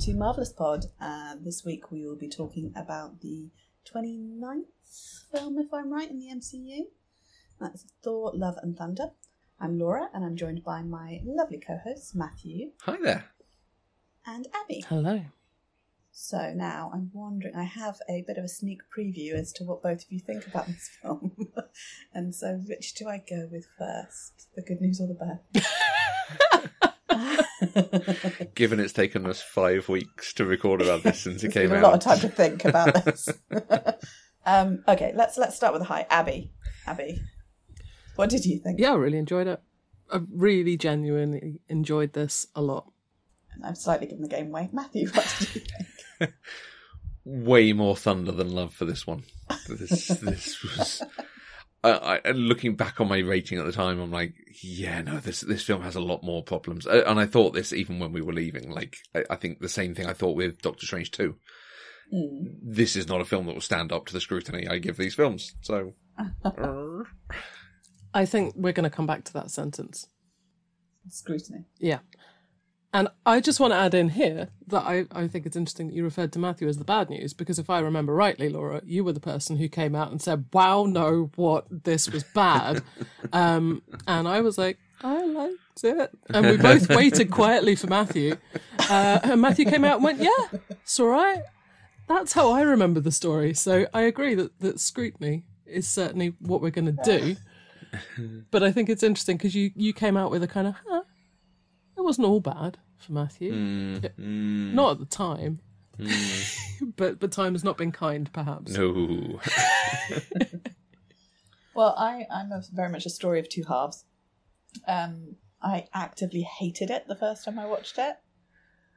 to Marvelous Pod. Uh, this week we will be talking about the 29th film, if I'm right, in the MCU. That's Thor, Love and Thunder. I'm Laura, and I'm joined by my lovely co hosts, Matthew Hi there. and Abby. Hello. So now I'm wondering, I have a bit of a sneak preview as to what both of you think about this film. and so, which do I go with first? The good news or the bad? Given it's taken us five weeks to record about this since it came been out. a lot of time to think about this. um, okay, let's let's start with the high. Abby, Abby, what did you think? Yeah, I really enjoyed it. I really genuinely enjoyed this a lot. And I've slightly given the game away. Matthew, what did you think? Way more thunder than love for this one. This this was. I, I, and looking back on my rating at the time, I'm like, yeah, no, this this film has a lot more problems. Uh, And I thought this even when we were leaving. Like, I, I think the same thing I thought with Doctor Strange two. Hmm. This is not a film that will stand up to the scrutiny I give these films. So, I think we're going to come back to that sentence. Scrutiny. Yeah. And I just want to add in here that I, I think it's interesting that you referred to Matthew as the bad news, because if I remember rightly, Laura, you were the person who came out and said, wow, no, what, this was bad. um, and I was like, I liked it. And we both waited quietly for Matthew. Uh, and Matthew came out and went, yeah, it's all right. That's how I remember the story. So I agree that, that scrutiny is certainly what we're going to do. But I think it's interesting because you, you came out with a kind of, huh, it wasn't all bad for Matthew. Not at the time. but but time has not been kind, perhaps. no. Well, I I'm a, very much a story of two halves. Um, I actively hated it the first time I watched it.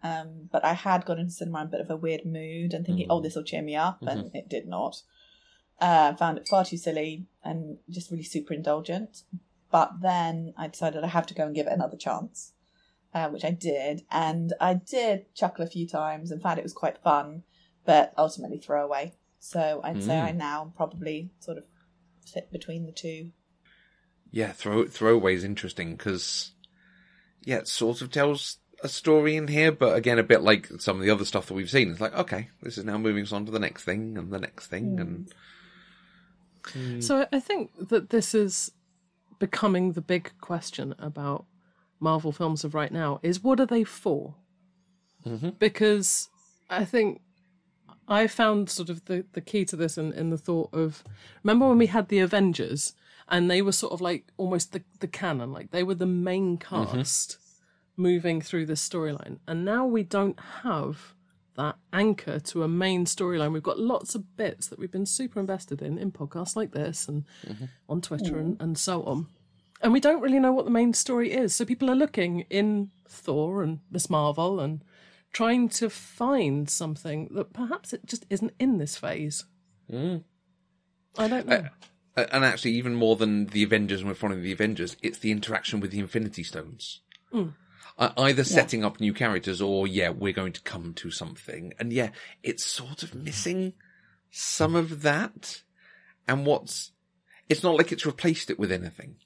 Um, but I had gone into cinema in a bit of a weird mood and thinking, oh, this will cheer me up, and it did not. Uh, found it far too silly and just really super indulgent. But then I decided I have to go and give it another chance, uh, which I did, and I did chuckle a few times and found it was quite fun, but ultimately throw away. So I'd say Mm. I now probably sort of fit between the two. Yeah, throw throwaway is interesting because yeah, it sort of tells a story in here, but again, a bit like some of the other stuff that we've seen. It's like, okay, this is now moving us on to the next thing and the next thing, and So I- I think that this is becoming the big question about Marvel films of right now is what are they for? Mm-hmm. Because I think I found sort of the, the key to this in, in the thought of remember when we had the Avengers and they were sort of like almost the, the canon, like they were the main mm-hmm. cast moving through this storyline. And now we don't have that anchor to a main storyline. We've got lots of bits that we've been super invested in in podcasts like this and mm-hmm. on Twitter and, and so on. And we don't really know what the main story is. So people are looking in Thor and Miss Marvel and trying to find something that perhaps it just isn't in this phase. I don't know. Uh, and actually, even more than the Avengers and we're following the Avengers, it's the interaction with the Infinity Stones. Uh, either setting up new characters or yeah, we're going to come to something, and yeah, it's sort of missing some of that. And what's it's not like it's replaced it with anything.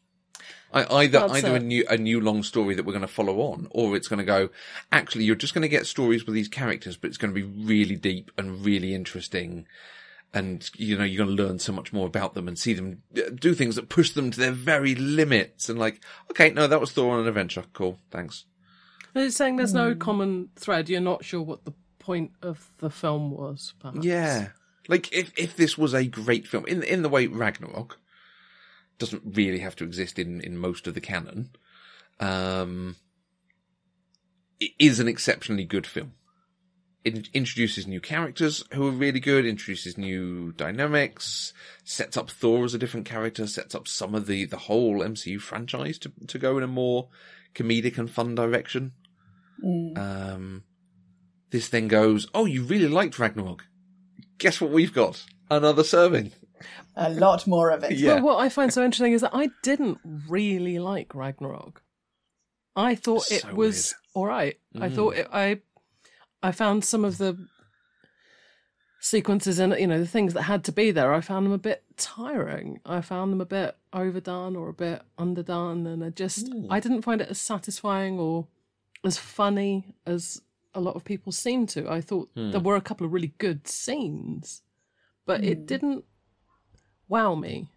I, either That's either a new a new long story that we're going to follow on, or it's going to go. Actually, you're just going to get stories with these characters, but it's going to be really deep and really interesting, and you know you're going to learn so much more about them and see them uh, do things that push them to their very limits. And like, okay, no, that was Thor on an adventure. Cool, thanks. But It's saying there's no common thread. You're not sure what the point of the film was, perhaps. Yeah, like if if this was a great film in in the way Ragnarok doesn't really have to exist in in most of the canon, um, it is an exceptionally good film. It introduces new characters who are really good, introduces new dynamics, sets up Thor as a different character, sets up some of the the whole MCU franchise to to go in a more comedic and fun direction. Um, this then goes, oh, you really liked Ragnarok. Guess what we've got? Another serving. A lot more of it. Yeah. But what I find so interesting is that I didn't really like Ragnarok. I thought it So was all right. I mm. thought it, I I found some of the sequences and you know the things that had to be there. I found them a bit tiring. I found them a bit overdone or a bit underdone, and I just hmm. I didn't find it as satisfying or as funny as a lot of people seem to. I thought Hmm. there were a couple of really good scenes, but it hmm. didn't wow me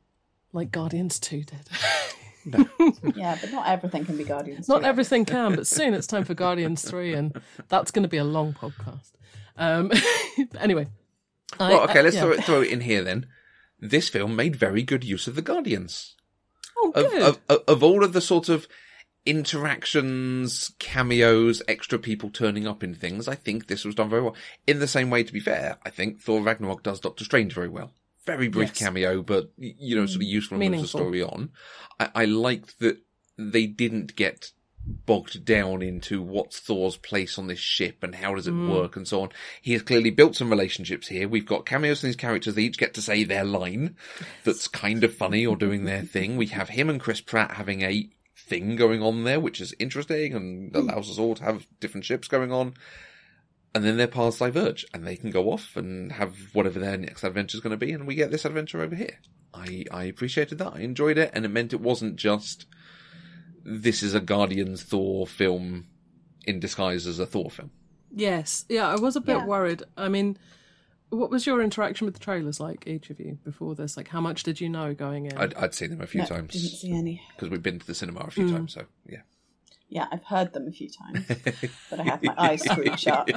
like Guardians 2 did. Yeah, but not everything can be Guardians. Not too. everything can, but soon it's time for Guardians 3, and that's going to be a long podcast. Um, anyway. I- okay, I- let's yeah. throw, it, throw it in here then. This film made very good use of the Guardians. Oh, Of, good. of, of, of all of the sort of interactions, cameos, extra people turning up in things, I think this was done very well. In the same way, to be fair, I think Thor Ragnarok does Doctor Strange very well. Very brief Yes. cameo, but, you know, sort of mm. useful and moves the story on. I, I liked that they didn't get bogged down into what's Thor's place on this ship and how does it mm. work and so on. He has clearly built some relationships here. We've got cameos from these characters. They each get to say their line that's kind of funny or doing their thing. We have him and Chris Pratt having a thing going on there, which is interesting and mm. allows us all to have different ships going on. And then their paths diverge and they can go off and have whatever their next adventure is going to be. And we get this adventure over here. I, I appreciated that. I enjoyed it. And it meant it wasn't just this is a Guardians Thor film in disguise as a Thor film. Yes. Yeah, I was a bit Yeah. worried. I mean, what was your interaction with the trailers like, each of you, before this? Like, how much did you know going in? I'd, I'd seen them a few No, didn't times see any. because we've been to the cinema a few Mm. times. So yeah. Yeah, I've heard them a few times, but I have my eyes screwed shut.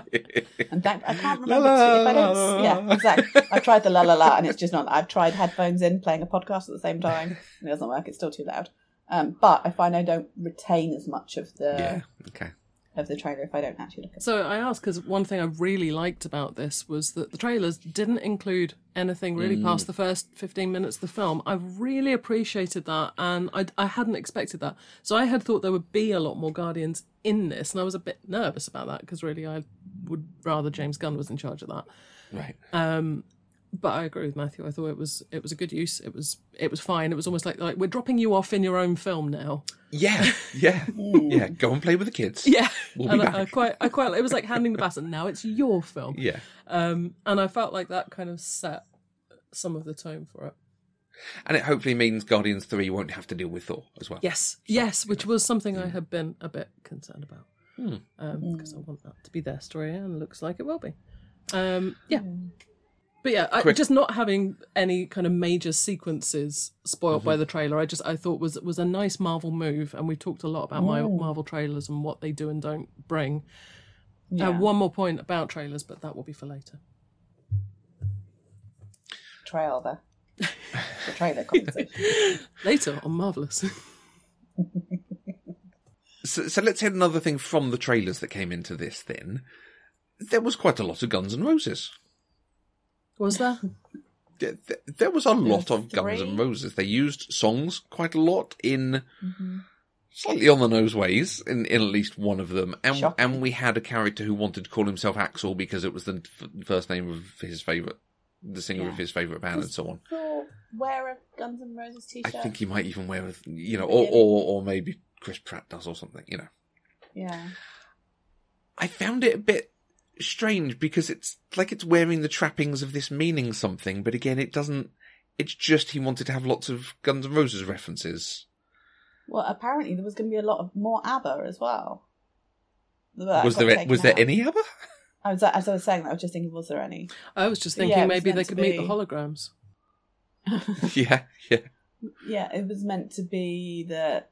And thank, I can't remember. la, if I don't, yeah, exactly. I've tried the la la la, and it's just not. I've tried headphones in, playing a podcast at the same time, and it doesn't work. It's still too loud. Um, but I find I don't retain as much of the yeah. Okay. Of the trailer if I don't actually look at it. So I asked because one thing I really liked about this was that the trailers didn't include anything really Mm. past the first 15 minutes of the film. I really appreciated that and I, I hadn't expected that. So I had thought there would be a lot more Guardians in this and I was a bit nervous about that because really I would rather James Gunn was in charge of that. Right. Um, but I agree with Matthew. I thought it was it was a good use. It was it was fine. It was almost like like we're dropping you off in your own film now. Yeah. Yeah. yeah. Go and play with the kids. Yeah, We'll be and I, back. I quite I quite it was like handing the baton. Now it's your film. Yeah. Um, and I felt like that kind of set some of the tone for it. And it hopefully means Guardians 3 won't have to deal with Thor as well. Yes, yes, which was something I had been a bit concerned about Hmm. because I want that to be their story, and looks like it will be. Um, yeah, but yeah, I, just not having any kind of major sequences spoiled Mm-hmm. by the trailer, I just I thought was was a nice Marvel move, and we talked a lot about my Marvel trailers and what they do and don't bring. Yeah. Uh, one more point about trailers, but that will be for later. Trail the the trailer conversation. Later on Marvelous. So, so let's hit another thing from the trailers that came into this then. There was quite a lot of Guns N' Roses. Was there? There, was a lot of Guns N' Roses. They used songs quite a lot in mm-hmm. slightly on the nose ways in, in at least one of them. And Shocking. and we had a character who wanted to call himself Axel because it was the f- first name of his favourite, the singer of his favourite band and so on. Thor wear a Guns N' Roses t-shirt. I think he might even wear, a, you know, or, or, or maybe Chris Pratt does or something, you know. Yeah. I found it a bit strange because it's like it's wearing the trappings of this meaning something, but again, it doesn't. It's just he wanted to have lots of Guns N' Roses references. Well, apparently there was going to be a lot of more ABBA as well. That was there taken was there any other? I was as I was saying that, I was just thinking, was there any? I was just thinking it was maybe they could to meet the holograms. yeah, yeah. Yeah, it was meant to be that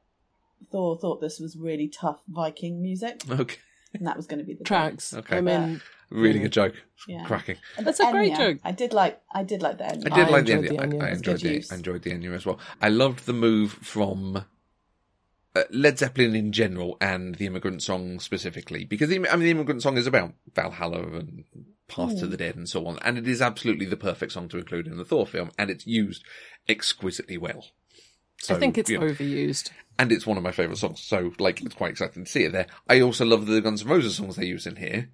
Thor thought this was really tough Viking music, Okay, and that was going to be the Tracks. Okay. I mean, really good joke. Yeah. Cracking. That's the a great joke. I did like. I did like the end. I did I like the enjoyed ending. the Enya. I, I enjoyed the use. I enjoyed the Enya as well. I loved the move from uh, Led Zeppelin in general and the Immigrant Song specifically because the, I mean the Immigrant Song is about Valhalla and Path to the Dead and so on, and it is absolutely the perfect song to include in the Thor film, and it's used exquisitely well. So, I think it's you know, overused. and it's one of my favourite songs. So, like, it's quite exciting to see it there. I also love the Guns N' Roses songs they use in here.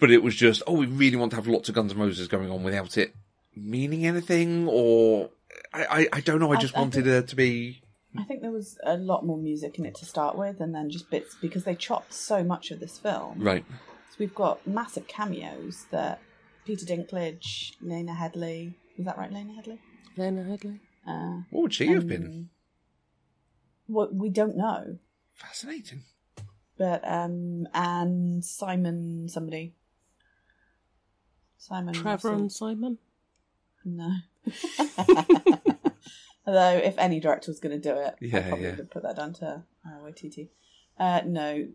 But it was just, oh, we really want to have lots of Guns N' Roses going on without it meaning anything, or I, I, I don't know. I I- just I wanted think- it to be I think there was a lot more music in it to start with, and then just bits because they chopped so much of this film. right. So we've got massive cameos that Peter Dinklage, Lena Headley. Is that right, Lena Headley? Lena Headley. Uh, What would she have been? um, Well, we don't know. Fascinating. but um, and Simon somebody. Simon Trevor Russell. and Simon. No. Although, if any director was going to do it, Yeah, I probably yeah. would put that down to uh, YTT. Uh, no,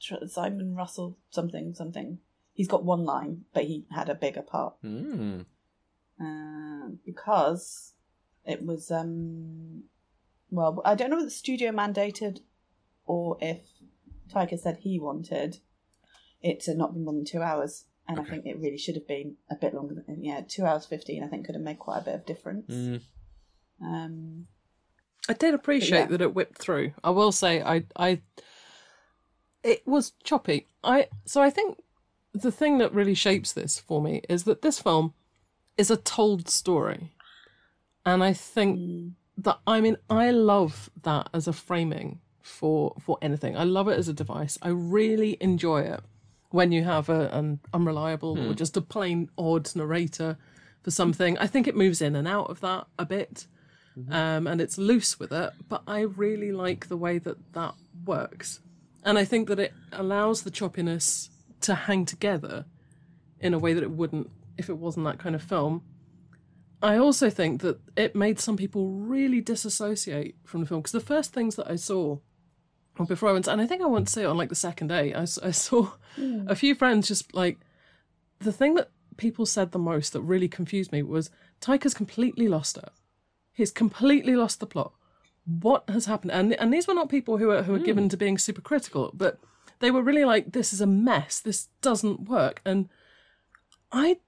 Tr- Simon Russell something something. He's got one line, but he had a bigger part Mm. uh, because it was. um Well, I don't know if the studio mandated or if Taika said he wanted it to not be more than two hours. And I think it really should have been a bit longer than yeah, two hours fifteen. I think could have made quite a bit of difference. Mm. Um, I did appreciate yeah. that it whipped through. I will say, I, I, it was choppy. I so I think the thing that really shapes this for me is that this film is a told story, and I think mm, that I mean I love that as a framing for for anything. I love it as a device. I really enjoy it when you have a, an unreliable or just a plain odd narrator for something. I think it moves in and out of that a bit, um, and it's loose with it. But I really like the way that that works, and I think that it allows the choppiness to hang together in a way that it wouldn't if it wasn't that kind of film. I also think that it made some people really disassociate from the film because the first things that I saw before I went, and I think I went to see it on like the second day, I saw hmm. a few friends just like the thing that people said the most that really confused me was Taika's completely lost it. He's completely lost the plot. What has happened? And and these were not people who are who are given hmm. to being super critical, but they were really like, "This is a mess. This doesn't work." And I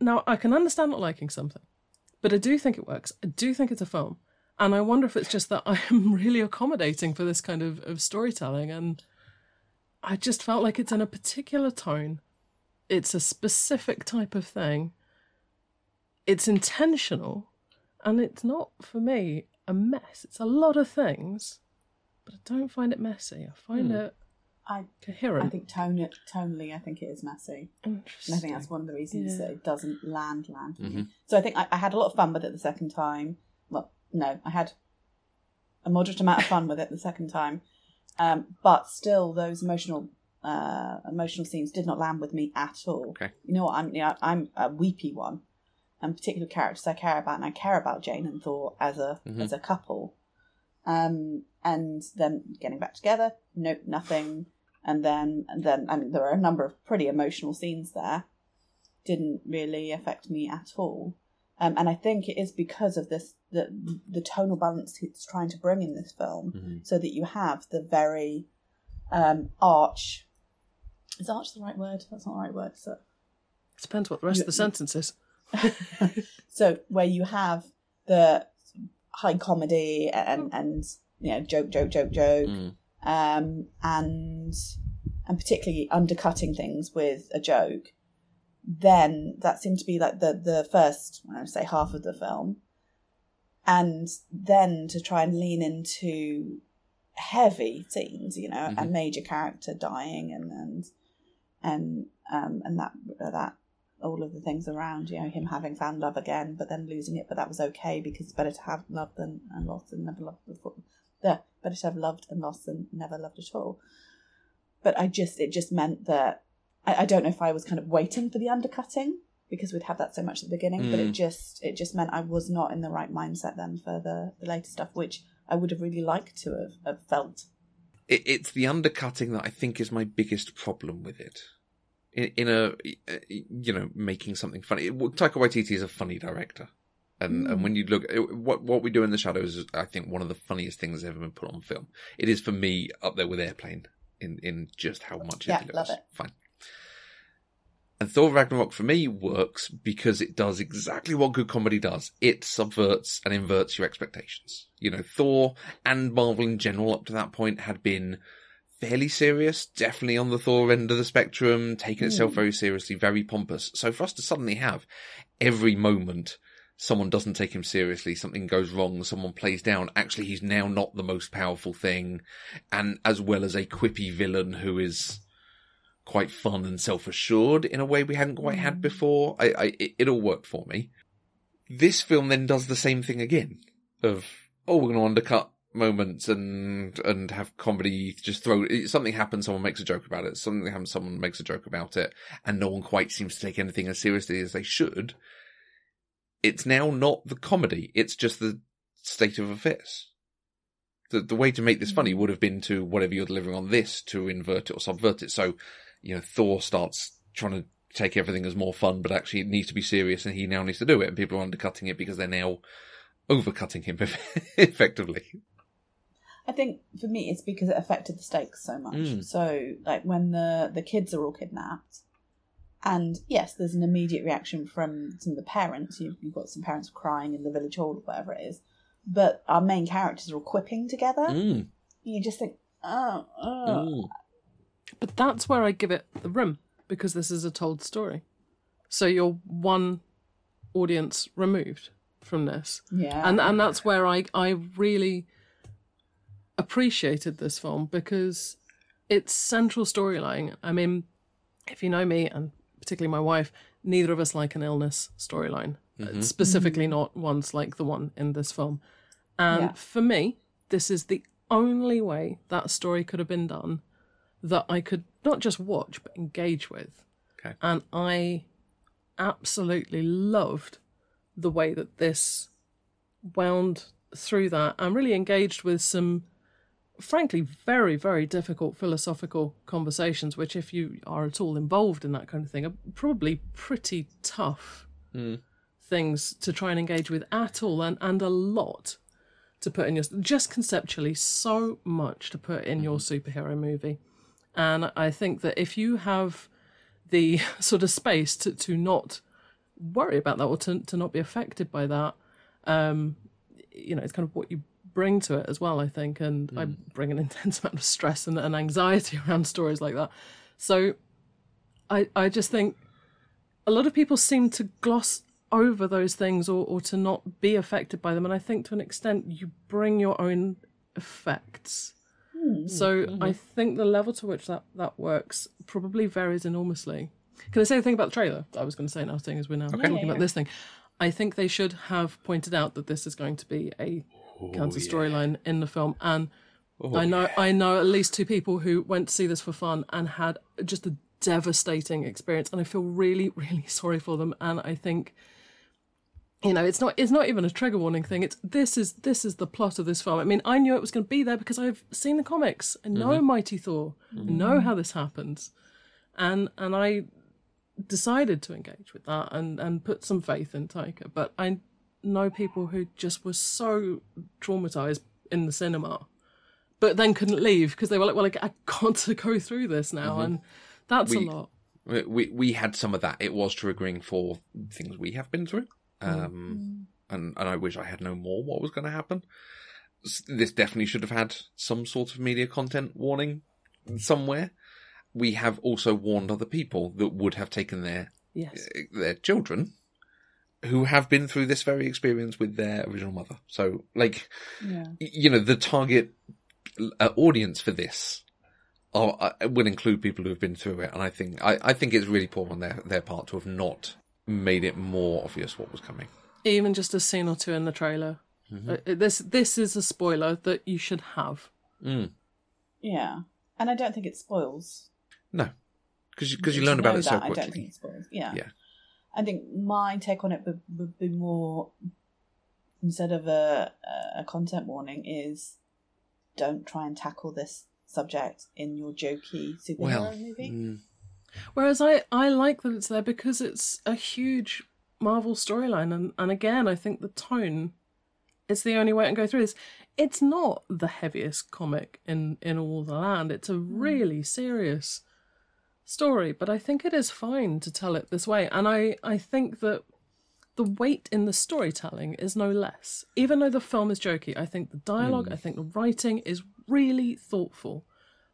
now I can understand not liking something, but I do think it works. I do think it's a film, and I wonder if it's just that I am really accommodating for this kind of, of storytelling, and I just felt like it's in a particular tone. It's a specific type of thing. It's intentional, and it's not for me a mess. It's a lot of things, but I don't find it messy. I find Hmm. it I coherent. I think tone tonally, I think it is messy, and I think that's one of the reasons Yeah. that it doesn't land land. for me. Mhm. So I think I, I had a lot of fun with it the second time. Well, no, I had a moderate amount of fun with it the second time, um, but still, those emotional uh, emotional scenes did not land with me at all. Okay. You know what? I'm you know, I'm a weepy one, and particular characters I care about, and I care about Jane and Thor as a Mhm. as a couple. Um, and then getting back together, nope, nothing. And then, and then, I mean, there are a number of pretty emotional scenes there. Didn't really affect me at all. Um, and I think it is because of this the the tonal balance it's trying to bring in this film, Mhm. so that you have the very um, arch. Is arch the right word? That's not the right word. So it Depends what the rest of the You- sentence is. so where you have the high comedy and and you know joke joke joke joke Mm. Um and and particularly undercutting things with a joke then that seemed to be like the the first I would say half of the film and then to try and lean into heavy scenes you know a Mhm. major character dying and and and um and that that all of the things around you know him having found love again but then losing it but that was okay because it's better to have love than and lost and never loved before yeah better to have loved and lost than never loved at all but i just it just meant that i, I don't know if i was kind of waiting for the undercutting because we'd have that so much at the beginning but it Mm. just it just meant i was not in the right mindset then for the the later stuff which i would have really liked to have, have felt it, it's the undercutting that I think is my biggest problem with it. In, in a, you know, making something funny. Taika Waititi is a funny director. And, and Mm. when you look at what, what we do in the shadows is, I think, one of the funniest things that's ever been put on film. It is for me up there with Airplane in, in just how much Yeah, it love it. Fine. And Thor Ragnarok for me works because it does exactly what good comedy does. It subverts and inverts your expectations. You know, Thor and Marvel in general up to that point had been fairly serious, definitely on the Thor end of the spectrum, taking itself Mm. very seriously, very pompous. So for us to suddenly have every moment someone doesn't take him seriously, something goes wrong, someone plays down, actually he's now not the most powerful thing, and as well as a quippy villain who is quite fun and self-assured in a way we hadn't quite had Mm. before. I, I it, it all worked for me. This film then does the same thing again of, oh, we're going to undercut moments and and have comedy just throw something happens someone makes a joke about it something happens someone makes a joke about it and no one quite seems to take anything as seriously as they should it's now not the comedy it's just the state of affairs. The the way to make this funny would have been to whatever you're delivering on this to invert it or subvert it. So you know thor starts trying to take everything as more fun but actually it needs to be serious and he now needs to do it. And people are undercutting it because they're now overcutting him effectively. I think for me, it's because it affected the stakes so much. Mm. So, like when the the kids are all kidnapped, and yes, there's an immediate reaction from some of the parents. You've, you've got some parents crying in the village hall or whatever it is, but our main characters are all quipping together. Mm. You just think, oh, oh. Mm. But that's where I give it the room because this is a told story. So you're one audience removed from this. yeah, and and that's where I I really appreciated this film because its central storyline. I mean, if you know me and particularly my wife, neither of us like an illness storyline, Uh, specifically not ones like the one in this film. And Yeah. for me, this is the only way that story could have been done that I could not just watch but engage with. Okay. And I absolutely loved the way that this wound through that and really engaged with some frankly very very difficult philosophical conversations which if you are at all involved in that kind of thing are probably pretty tough things to try and engage with at all and and a lot to put in your just conceptually so much to put in your superhero movie. And i think that if you have the sort of space to, to not worry about that or to, to not be affected by that um you know it's kind of what you bring to it as well i think and i mm. bring an intense amount of stress and, and anxiety around stories like that so i i just think a lot of people seem to gloss over those things or, or to not be affected by them and i think to an extent you bring your own effects hmm. so mm-hmm. I think the level to which that, that works probably varies enormously. Can I say a thing about the trailer? I was going to say now, seeing as we're now talking Yeah, about this thing. I think they should have pointed out that this is going to be a Oh, cancer storyline in the film, and oh, I know I know at least two people who went to see this for fun and had just a devastating experience, and I feel really, really sorry for them. And I think you know it's not it's not even a trigger warning thing. It's this is this is the plot of this film. I mean i knew it was going to be there because i've seen the comics i know mm-hmm. mighty thor i mm-hmm. know how this happens. And and i decided to engage with that and and put some faith in taika. But i know people who just were so traumatized in the cinema but then couldn't leave because they were like well like, i can't go through this now and that's We- a lot We, we we had some of that. It was triggering for things we have been through, Mm. um, and and I wish I had known more what was going to happen. This definitely should have had some sort of media content warning somewhere. We have also warned other people that would have taken their yes their children who have been through this very experience with their original mother. So, like, yeah. you know, the target uh, audience for this are, uh, will include people who have been through it, and I think I, I think it's really poor on their their part to have not made it more obvious what was coming. even just a scene or two in the trailer. Uh, this this is a spoiler that you should have. Mm. Yeah, and I don't think it spoils. No, because because you To learn about it so that, I don't think quickly. it spoils. Yeah. Yeah. I think my take on it would, would be more instead of a a content warning is don't try and tackle this subject in your jokey superhero Well, movie. mm, Whereas I I like that it's there because it's a huge Marvel storyline, and and again I think the tone is the only way to go through this. It's not the heaviest comic in in all the land. It's a really serious story, but I think it is fine to tell it this way, and I I think that the weight in the storytelling is no less. Even though the film is jokey, I think the dialogue, I hmm. think the writing is really thoughtful.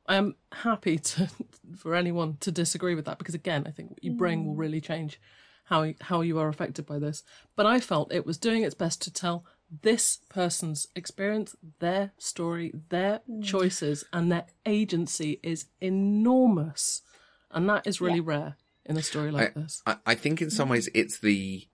I am happy to for anyone to disagree with that because again, I think what you bring will hmm. really change how how you are affected by this. But I felt it was doing its best to tell this person's experience, their story, their hmm. choices, and their agency is enormous, and that is really rare in a story like this. I, I think in some ways it's the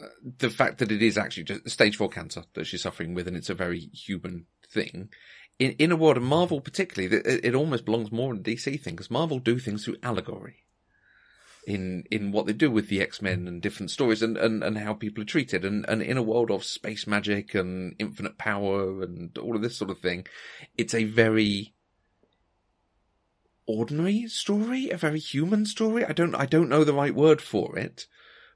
uh, the fact that it is actually just stage four cancer that she's suffering with, and it's a very human thing. In in a world of Marvel, particularly, it, it almost belongs more in a DC thing because Marvel do things through allegory. In in what they do with the X Men and different stories and, and, and how people are treated, and, and in a world of space magic and infinite power and all of this sort of thing, it's a very ordinary story, a very human story. I don't I don't know the right word for it,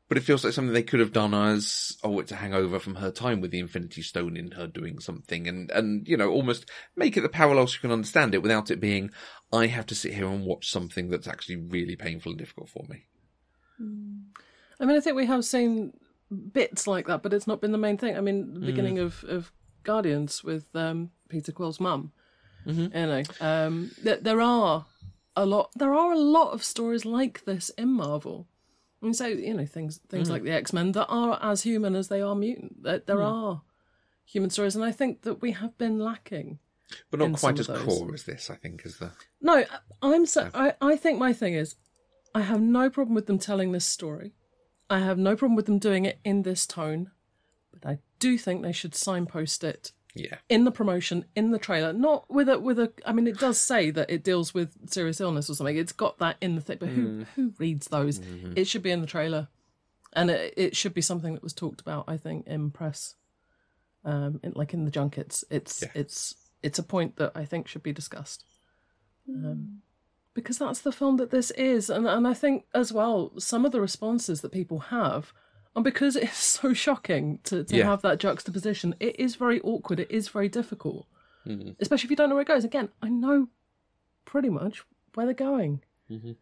but it feels like something they could have done as oh, it's a hangover from her time with the Infinity Stone in her doing something, and and you know almost make it the parallel so you can understand it without it being I have to sit here and watch something that's actually really painful and difficult for me. I mean, I think we have seen bits like that, but it's not been the main thing. I mean, the beginning of, of Guardians with um, Peter Quill's mum. You know, um, th- there are a lot. There are a lot of stories like this in Marvel. And so you know things things mm. like the X Men that are as human as they are mutant. There, there are human stories, and I think that we have been lacking. But not quite as core as this, I think, is the No, I'm so. I, I think my thing is, I have no problem with them telling this story. I have no problem with them doing it in this tone, but I do think they should signpost it yeah. in the promotion, in the trailer, not with a with a. I mean, it does say that it deals with serious illness or something. It's got that in the thing, but who who reads those? It should be in the trailer, and it, it should be something that was talked about. I think in press, um, in, like in the junkets. It's Yeah. it's it's a point that I think should be discussed. Um, because that's the film that this is, and and I think as well some of the responses that people have and because it's so shocking to, to Yeah. have that juxtaposition, it is very awkward. It is very difficult, Mhm. especially if you don't know where it goes. Again, I know pretty much where they're going. Mhm.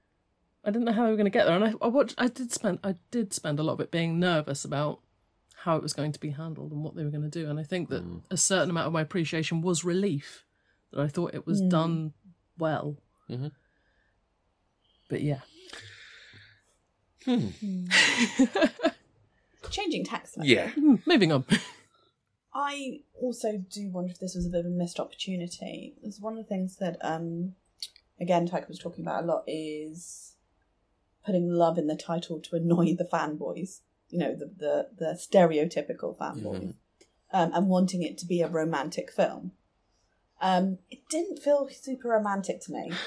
I didn't know how they were going to get there, and I, I watched. I did spend. I did spend a lot of it being nervous about how it was going to be handled and what they were going to do. And I think that a certain amount of my appreciation was relief that I thought it was done well. Mhm. But yeah, Changing tax. slightly. Yeah. Hmm, moving on. I also do wonder if this was a bit of a missed opportunity. It's one of the things that, um, again, Taika was talking about a lot is putting love in the title to annoy the fanboys. You know, the the, the stereotypical fanboys, um, and wanting it to be a romantic film. Um, it didn't feel super romantic to me.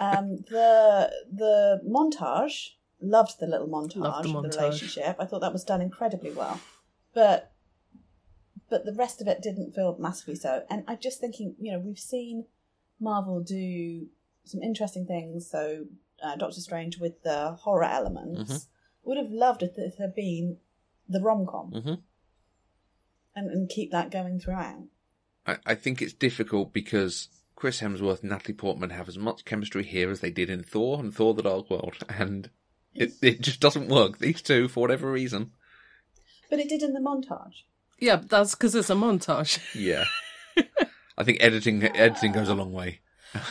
Um, the the montage loved the little montage, Loved the of the relationship. I thought that was done incredibly well, but but the rest of it didn't feel massively so. And I'm just thinking, you know, we've seen Marvel do some interesting things. So uh, Doctor Strange with the horror elements Mhm. would have loved if it had been the rom com Mhm. and, and keep that going throughout. I, I think it's difficult because Chris Hemsworth and Natalie Portman have as much chemistry here as they did in Thor and Thor: The Dark World, and it it just doesn't work. These two, for whatever reason. But it did in the montage. yeah, that's because it's a montage. Yeah. I think editing editing goes a long way.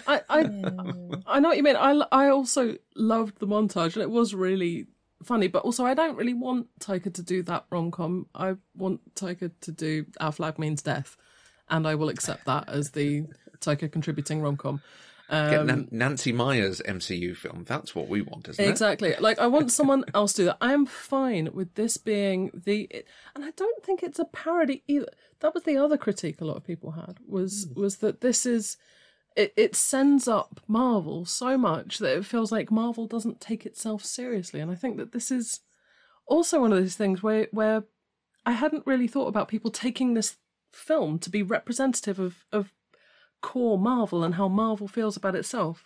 I, I. I know what you mean. I, I also loved the montage, and it was really funny. But also, I don't really want Taika to do that rom com. I want Taika to do Our Flag Means Death, and I will accept that as the Taika contributing rom com. Get Um, Nan- Nancy Meyer's MCU film. That's what we want, isn't it? Exactly. Like I want someone else to do that. I am fine with this being the and I don't think it's a parody either. That was the other critique a lot of people had was was that this is it, it sends up Marvel so much that it feels like Marvel doesn't take itself seriously. And I think that this is also one of those things where where I hadn't really thought about people taking this film to be representative of, of core Marvel and how Marvel feels about itself.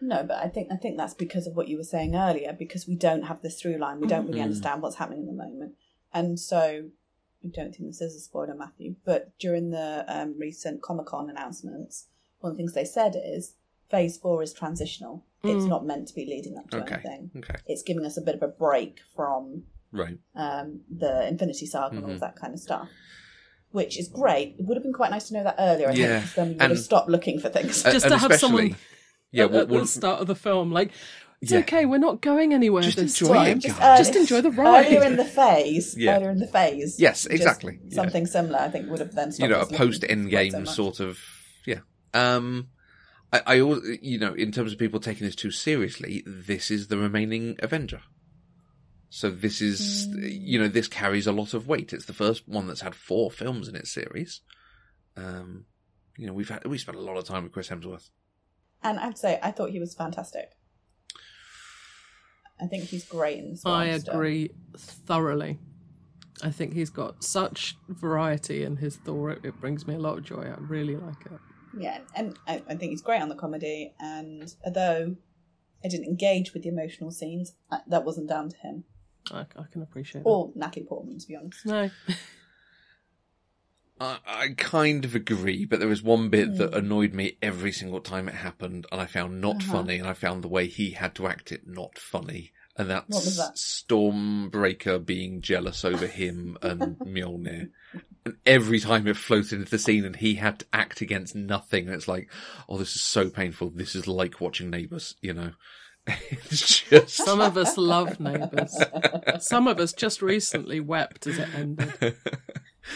No, but I think I think that's because of what you were saying earlier. Because we don't have this through line, we don't really understand what's happening in the moment, and so I don't think this is a spoiler, Matthew. But during the um, recent Comic Con announcements, one of the things they said is Phase Four is transitional. It's not meant to be leading up to Okay. anything. Okay. It's giving us a bit of a break from Right. um, the Infinity Saga and all that kind of stuff. Which is great. It would have been quite nice to know that earlier. I Yeah, think, 'cause then we would and- have stopped looking for things. Uh, Just to have someone Yeah. at, Well, at well, the start of the film. Like, it's Yeah. okay, we're not going anywhere Just this enjoy time. it, just, guys. Just enjoy the ride. Earlier in the phase, Yeah. earlier in the phase. Yes, exactly, yeah. Something similar, I think, would have then you know, a post quite Endgame so sort of. Yeah. Um. I, I, you know, in terms of people taking this too seriously, this is the remaining Avenger. So this is, you know, this carries a lot of weight. It's the first one that's had four films in its series. Um, you know, we've had we spent a lot of time with Chris Hemsworth. And I'd say I thought he was fantastic. I think he's great in this. I monster. agree thoroughly. I think he's got such variety in his Thor. It, it brings me a lot of joy. I really like it. Yeah, and I, I think he's great on the comedy. And although I didn't engage with the emotional scenes, uh, that wasn't down to him I, I can appreciate it. or Natalie Portman, to be honest. No, I, I kind of agree, but there was one bit that annoyed me every single time it happened, and I found not Uh-huh. funny, and I found the way he had to act it not funny. And that's What was that? Stormbreaker being jealous over him and Mjolnir. And every time it floated into the scene and he had to act against nothing, and it's like, oh, this is so painful. This is like watching Neighbours, you know? It's just. some of us love Neighbours. Some of us just recently wept as it ended.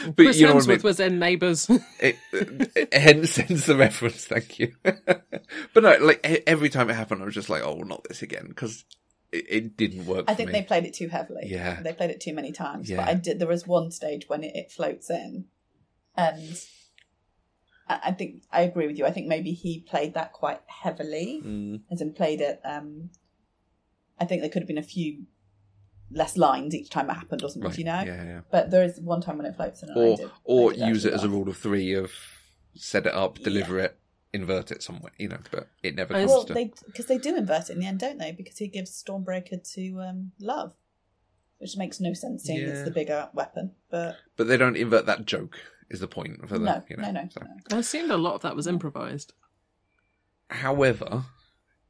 But Chris you know Hemsworth what I mean? was in Neighbours. it, it, hence, hence the reference. Thank you. but no, like e- every time it happened, I was just like, "Oh, not this again," because it, it didn't work. I for think me. they played it too heavily. Yeah. they played it too many times. Yeah. But I did. There was one stage when it, it floats in, and I, I think I agree with you. I think maybe he played that quite heavily, Mm, as in played it. Um, I think there could have been a few less lines each time it happened, or something. right. You know. Yeah, yeah. But there is one time when it floats in, and I Or did, or I did use it actually as a rule of three of set it up, deliver it, invert it somewhere. You know, but it never comes Well, to. they because they do invert it in the end, don't they? Because he gives Stormbreaker to um, Love, which makes no sense seeing Yeah. it's the bigger weapon. But But they don't invert that joke. Is the point for the no, you know? no, no, so. no. I assumed a lot of that was improvised. However,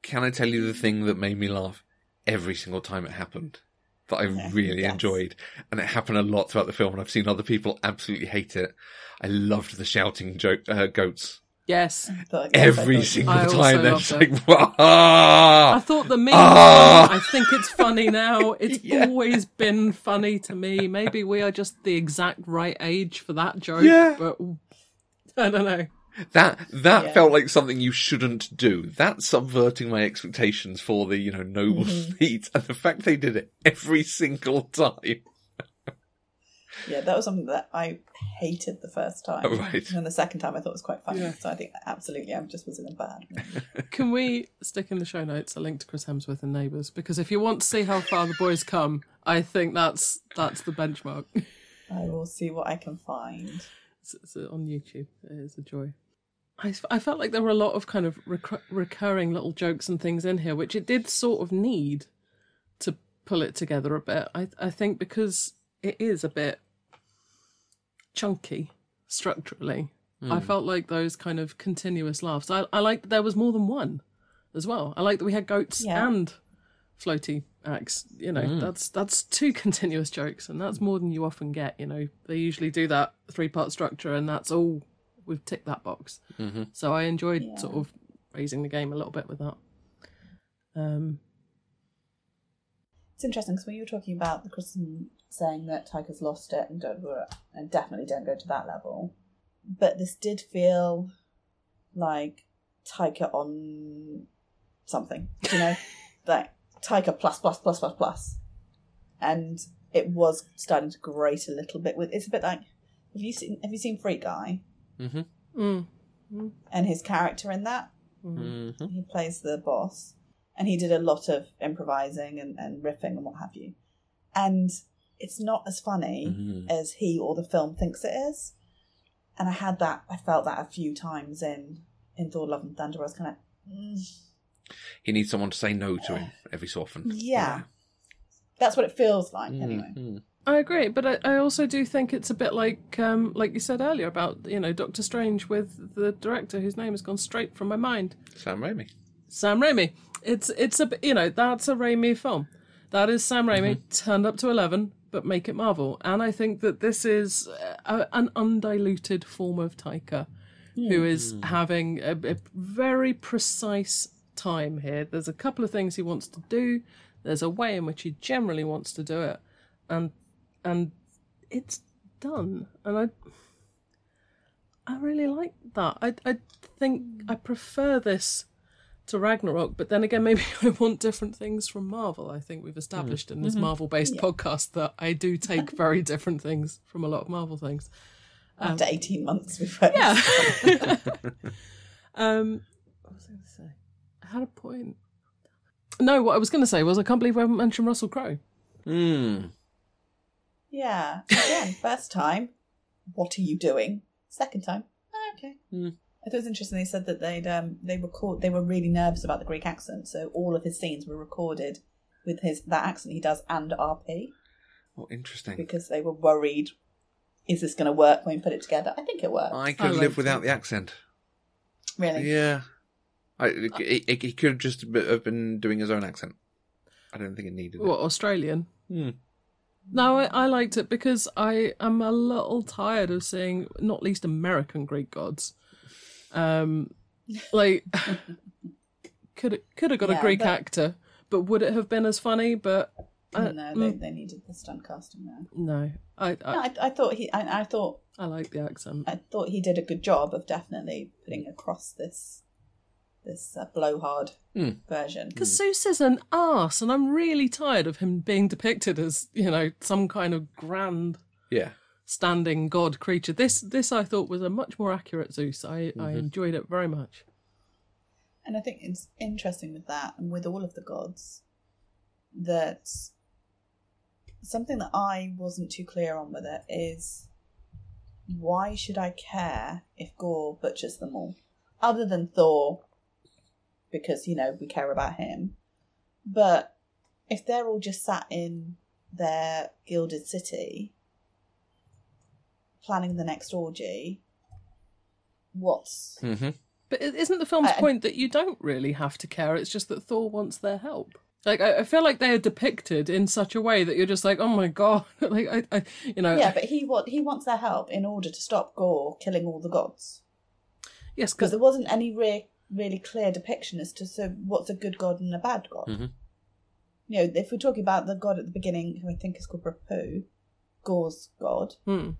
can I tell you the thing that made me laugh every single time it happened? That I Yeah, really yes. enjoyed. And it happened a lot throughout the film, and I've seen other people absolutely hate it. I loved the shouting joke, uh, goats. Yes. But I guess I Every single I time. They're just it. like, "Wah!" I thought the meme Ah! I think it's funny now. It's Yeah. always been funny to me. Maybe we are just the exact right age for that joke. Yeah. But I don't know. That that Yeah. felt like something you shouldn't do. That's subverting my expectations for the, you know, noble Mm-hmm. feat. And the fact they did it every single time. Yeah, that was something that I hated the first time. Oh, right. And the second time I thought was quite funny. Yeah. So I think absolutely I just was in a bad mood. Can we stick in the show notes a link to Chris Hemsworth and Neighbours? Because if you want to see how far the boys come, I think that's that's the benchmark. I will see what I can find. It's, it's on YouTube. It is a joy. I, I felt like there were a lot of kind of recur- recurring little jokes and things in here, which it did sort of need to pull it together a bit. I I think because it is a bit chunky structurally. I felt like those kind of continuous laughs. I I like that there was more than one as well. I like that we had goats Yeah. and floaty axe. You know, that's that's two continuous jokes, and that's more than you often get. You know, they usually do that three part structure, and that's all. We've ticked that box. Mm-hmm. So I enjoyed Yeah. sort of raising the game a little bit with that. Um, It's interesting because when you were talking about the Kristen saying that Taika's lost it and don't and definitely don't go to that level, but this did feel like Taika on something, you know, like Taika plus plus plus plus plus, and it was starting to grate a little bit. With it's a bit like have you seen have you seen Free Guy Mm-hmm. mm, and his character in that? Mm-hmm. He plays the boss, and he did a lot of improvising and, and riffing and what have you. And it's not as funny Mhm. as he or the film thinks it is. And I had that, I felt that a few times in in Thor: Love and Thunder. I was kind of, mm, He needs someone to say no to him every so often. yeah. That's what it feels like, anyway. Mhm. I agree, but I, I also do think it's a bit like, um, like you said earlier about you know Doctor Strange with the director whose name has gone straight from my mind, Sam Raimi. Sam Raimi. It's it's a you know that's a Raimi film. That is Sam Raimi mm-hmm. turned up to eleven, but make it Marvel. And I think that this is a, an undiluted form of Taika, who is mm. having a, a very precise time here. There's a couple of things he wants to do. There's a way in which he generally wants to do it, and and it's done. And I I really like that. I I think I prefer this to Ragnarok, but then again, maybe I want different things from Marvel. I think we've established in this Marvel based podcast that I do take very different things from a lot of Marvel things. After 18 months, we've read Yeah. um, what was I going to say? I had a point. No, what I was going to say was I can't believe I haven't mentioned Russell Crowe. Hmm. Yeah. Again, first time, what are you doing? Second time, "Ah, okay. Hmm. I thought it was interesting. They said that they'd um they record they were really nervous about the Greek accent, so all of his scenes were recorded with his that accent he does and RP Oh, interesting. because they were worried. Is this going to work when we put it together? I think it worked. I could liked live without it. the accent. really? Yeah. I, he, he- he could have just have been doing his own accent. I don't think it needed it. What, Australian? Hmm. No, I, I liked it because I am a little tired of seeing not least American Greek gods. Um, like could could have got Yeah, a Greek but- actor, but would it have been as funny? But uh, no, they, mm, they needed the stunt casting there. no, I I, No, I, I thought he. I, I thought I like the accent. I thought he did a good job of definitely putting across this this uh, blowhard Hmm. version. Because Zeus is an ass, and I'm really tired of him being depicted as you know some kind of grand Yeah. Standing god creature. This this I thought was a much more accurate Zeus. I I mm-hmm. enjoyed it very much. And I think it's interesting with that and with all of the gods that something that I wasn't too clear on with it is why should I care if Gorr butchers them all? Other than Thor, because, you know, we care about him. But if they're all just sat in their gilded city planning the next orgy, what's hmm But isn't the film's I- point that you don't really have to care? It's just that Thor wants their help. Like I, I feel like they are depicted in such a way that you're just like, oh my god, like I, I you know, Yeah, but he what he wants their help in order to stop Gorr killing all the gods. yes, Because because there wasn't any re- really clear depiction as to so what's a good god and a bad god. Mm-hmm. You know, if we're talking about the god at the beginning, who I think is called Rapu, Gorr's god. hmm.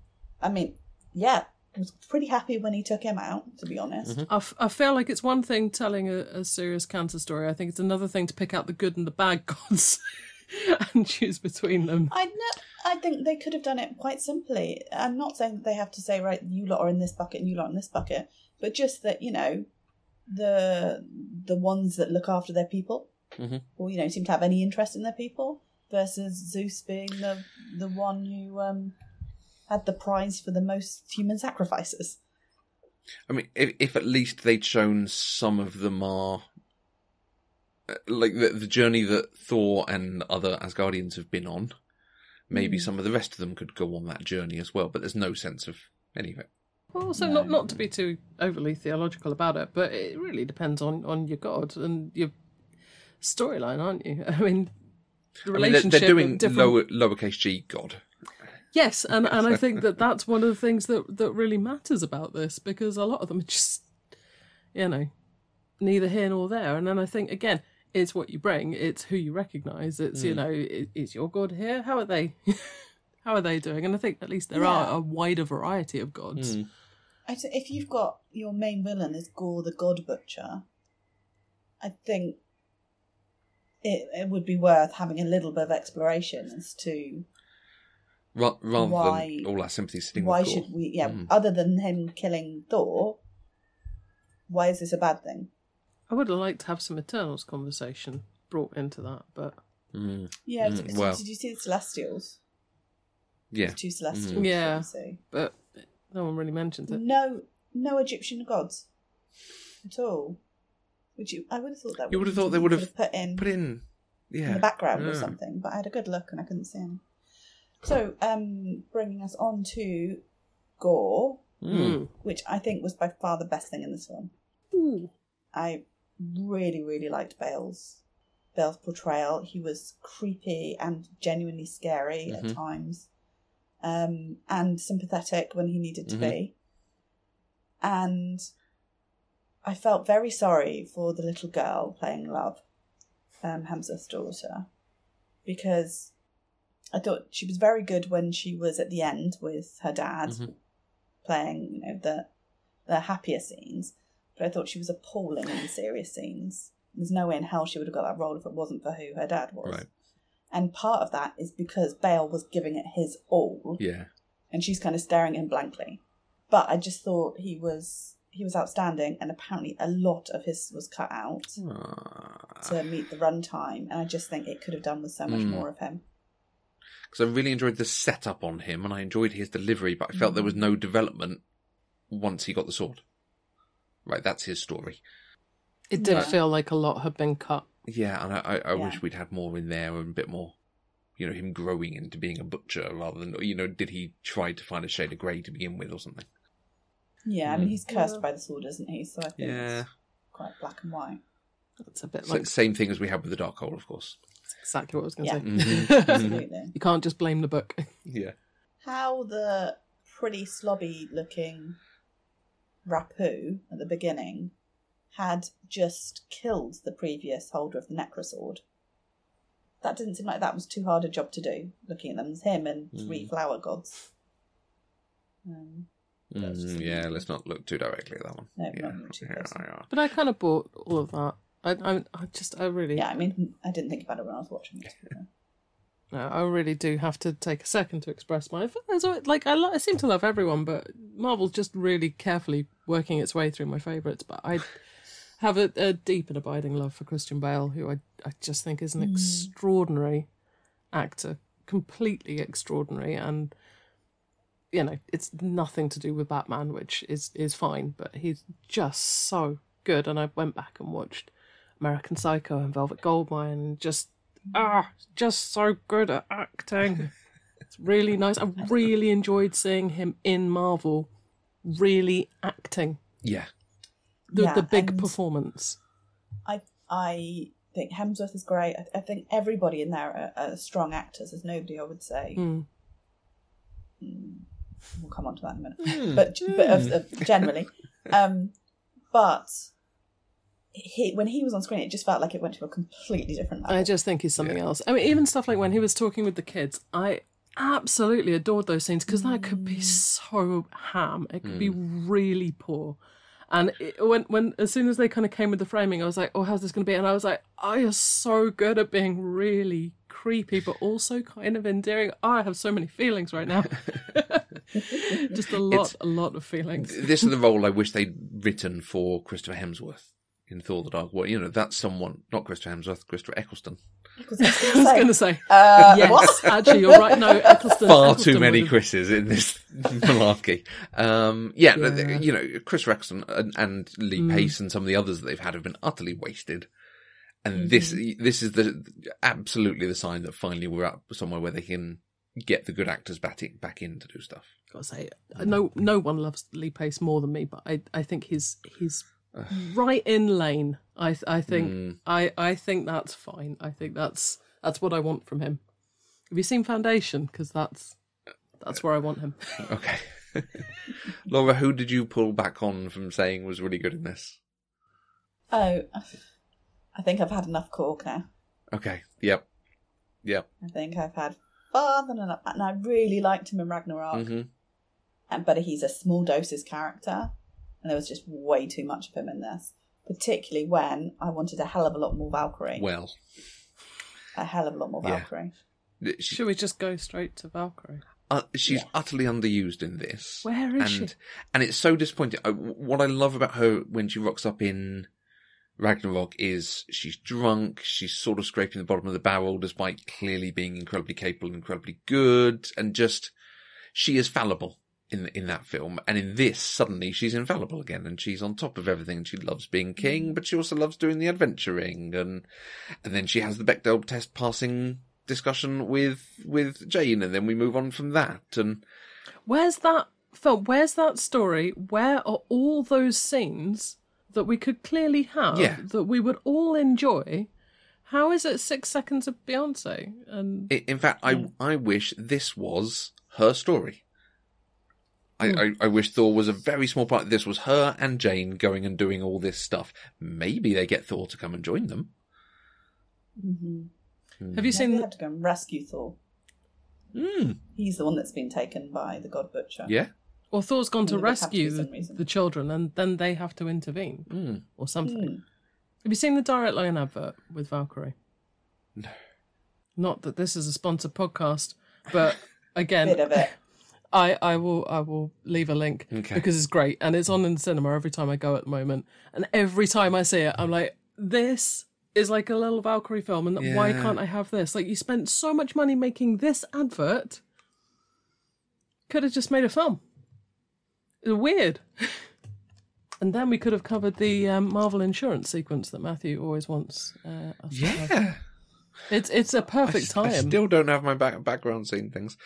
I mean, yeah, I was pretty happy when he took him out. To be honest, I, f- I feel like it's one thing telling a, a serious cancer story. I think it's another thing to pick out the good and the bad gods and choose between them. I know. I think they could have done it quite simply. I'm not saying that they have to say right, you lot are in this bucket and you lot are in this bucket, but just that you know, the the ones that look after their people, Mhm. or you know, seem to have any interest in their people, versus Zeus being the the one who um had the prize for the most human sacrifices. I mean, if, if at least they'd shown some of them are uh, like the, the journey that Thor and other Asgardians have been on. Maybe Mm. some of the rest of them could go on that journey as well, but there's no sense of any of it. Well, also not not to be too overly theological about it, but it really depends on on your god and your storyline, aren't you? I mean, the I mean, they're, relationship. they're doing of different... lower lowercase g God. Yes, and and I think that that's one of the things that that really matters about this because a lot of them are just, you know, neither here nor there. And then I think again, it's what you bring, it's who you recognise. It's you mm. know, i- is your god here? How are they? How are they doing? And I think at least there Yeah. are a wider variety of gods. Mm. I th- if you've got your main villain is Gorr the God Butcher, I think it it would be worth having a little bit of exploration as to Ra- rather Why- than all our sympathy sitting why with Gorr. should we yeah Mm. other than him killing thor why is this a bad thing I would have liked to have some Eternals conversation brought into that, but Mm. yeah Mm, did, well. did you see the celestials Yeah. There's two celestials Mm. Yeah. obviously. but no one really mentioned it. no no egyptian gods at all would you i would have thought that You would have thought they would have put in Put in, yeah, in the background or something, but I had a good look and I couldn't see him. So, um, bringing us on to Gorr, Mm. which I think was by far the best thing in this film. Ooh. I really, really liked Bale's Bale's portrayal. He was creepy and genuinely scary Mhm. at times, um, and sympathetic when he needed to Mhm. be. And I felt very sorry for the little girl playing Love, um, Hemsworth's daughter, because I thought she was very good when she was at the end with her dad, Mhm. playing, you know, the the happier scenes. But I thought she was appalling in the serious scenes. There's no way in hell she would have got that role if it wasn't for who her dad was. Right. And part of that is because Bale was giving it his all, Yeah. and she's kind of staring at him blankly. But I just thought he was he was outstanding, and apparently a lot of his was cut out Ah. to meet the runtime, and I just think it could have done with so much Mm. more of him. Because I really enjoyed the setup on him and I enjoyed his delivery, but I felt there was no development once he got the sword. Right, that's his story. It did Yeah. feel like a lot had been cut. Yeah, and I, I, I Yeah. wish we'd had more in there and a bit more, you know, him growing into being a butcher rather than, you know, did he try to find a shade of grey to begin with or something? Yeah, I mean Mm. he's cursed Yeah. by the sword, isn't he? So I think Yeah. it's quite black and white. It's a bit So, like same thing as we had with the Darkhold, of course. That's exactly what I was going to Yeah. say. Mhm. Absolutely. You can't just blame the book. Yeah. How the pretty slobby looking Rapu at the beginning had just killed the previous holder of the Necrosword. That didn't seem like that was too hard a job to do, looking at them as him and three Mm. flower gods. Um, Mm, yeah, let's not look too directly at that one. No, yeah. not too yeah, yeah. But I kind of bought all of that. I, I, I just, I really, yeah, I mean, I didn't think about it when I was watching it. no, I really do have to take a second to express my. always- Like I, lo- I seem to love everyone, but Marvel's just really carefully working its way through my favourites. But I have a, a deep and abiding love for Christian Bale, who I, I just think is an hmm. extraordinary actor, completely extraordinary, and you know, it's nothing to do with Batman, which is is fine, but he's just so good. And I went back and watched American Psycho and Velvet Goldmine, and just ah, just so good at acting. it's really nice. I really enjoyed seeing him in Marvel, really acting Yeah. the Yeah, the big performance. I I think Hemsworth is great. I, I think everybody in there are, are strong actors. There's nobody I would say. Mm. We'll come on to that in a minute. Hmm. But but of, of generally, um, but he when he was on screen, it just felt like it went to a completely different level. I just think he's something else. I mean, even stuff like when he was talking with the kids, I absolutely adored those scenes because that could be mm. so ham. It could be mm. really poor. And it, when, when, as soon as they kind of came with the framing, I was like, "Oh, how's this going to be?" And I was like, "Oh, you're so good at being really creepy, but also kind of endearing." Oh, I have so many feelings right now. Just a lot, It's- a lot of feelings. this is the role I wish they'd written for Christopher Hemsworth in Thor: The Dark World. You know, that's someone, not Christopher Hemsworth, Christopher Eccleston. Because I was gonna say, say, uh, yes, what? actually, you're right. No, Eccleston. Far Eccleston too many would've- Chris's in this malarkey. Um, yeah, no, the- you know, Chris Eccleston and, and Lee Mm. Pace and some of the others that they've had have been utterly wasted. And this, this is the absolutely the sign that finally we're up somewhere where they can get the good actors back in, back in to do stuff. gotta say, no, no one loves Lee Pace more than me, but I, I think he's he's right in lane. I, I think, Mm. I, I think that's fine. I think that's that's what I want from him. Have you seen Foundation? Because that's that's where I want him. Okay. Laura, who did you pull back on from saying was really good in this? Oh, I think I've had enough cork now. Okay. Yep. Yep. I think I've had far than enough, and I really liked him in Ragnarok. hmm And but he's a small doses character, and there was just way too much of him in this. Particularly when I wanted a hell of a lot more Valkyrie. Well, a hell of a lot more Yeah. Valkyrie. she, Should we just go straight to Valkyrie? uh, she's Yeah. utterly underused in this. Where is and she? and it's so disappointing. I, what I love about her when she rocks up in Ragnarok is she's drunk. She's sort of scraping the bottom of the barrel, despite clearly being incredibly capable and incredibly good, and just she is fallible in in that film. And in this, suddenly she's infallible again, and she's on top of everything. and She loves being king, mm. but she also loves doing the adventuring, and and then she has the Bechdel test passing discussion with with Jane, and then we move on from that, and. Where's that film? Where's that story? Where are all those scenes that we could clearly have Yeah. that we would all enjoy? How is it six seconds of Beyonce? And In fact, I hmm. I wish this was her story. I, I, I wish Thor was a very small part. This was her and Jane going and doing all this stuff. Maybe they get Thor to come and join them. Mm-hmm. have you Maybe seen? they have to go and rescue Thor. Mm, He's the one that's been taken by the God Butcher. yeah. Or Thor's gone to Maybe to rescue some the, the children, and then they have to intervene Mm. or something. Hmm. Have you seen the Direct Line advert with Valkyrie? No. Not that this is a sponsored podcast, but again, Bit of it. I, I will I will leave a link Okay. because it's great and it's on in the cinema every time I go at the moment. And every time I see it, I'm like, this is like a little Valkyrie film, and why can't I have this? Like you spent so much money making this advert, could have just made a film. It's weird. and then we could have covered the um, Marvel insurance sequence that Matthew always wants. Uh, us to have. Yeah. It's it's a perfect I time. I still don't have my back, background scene things.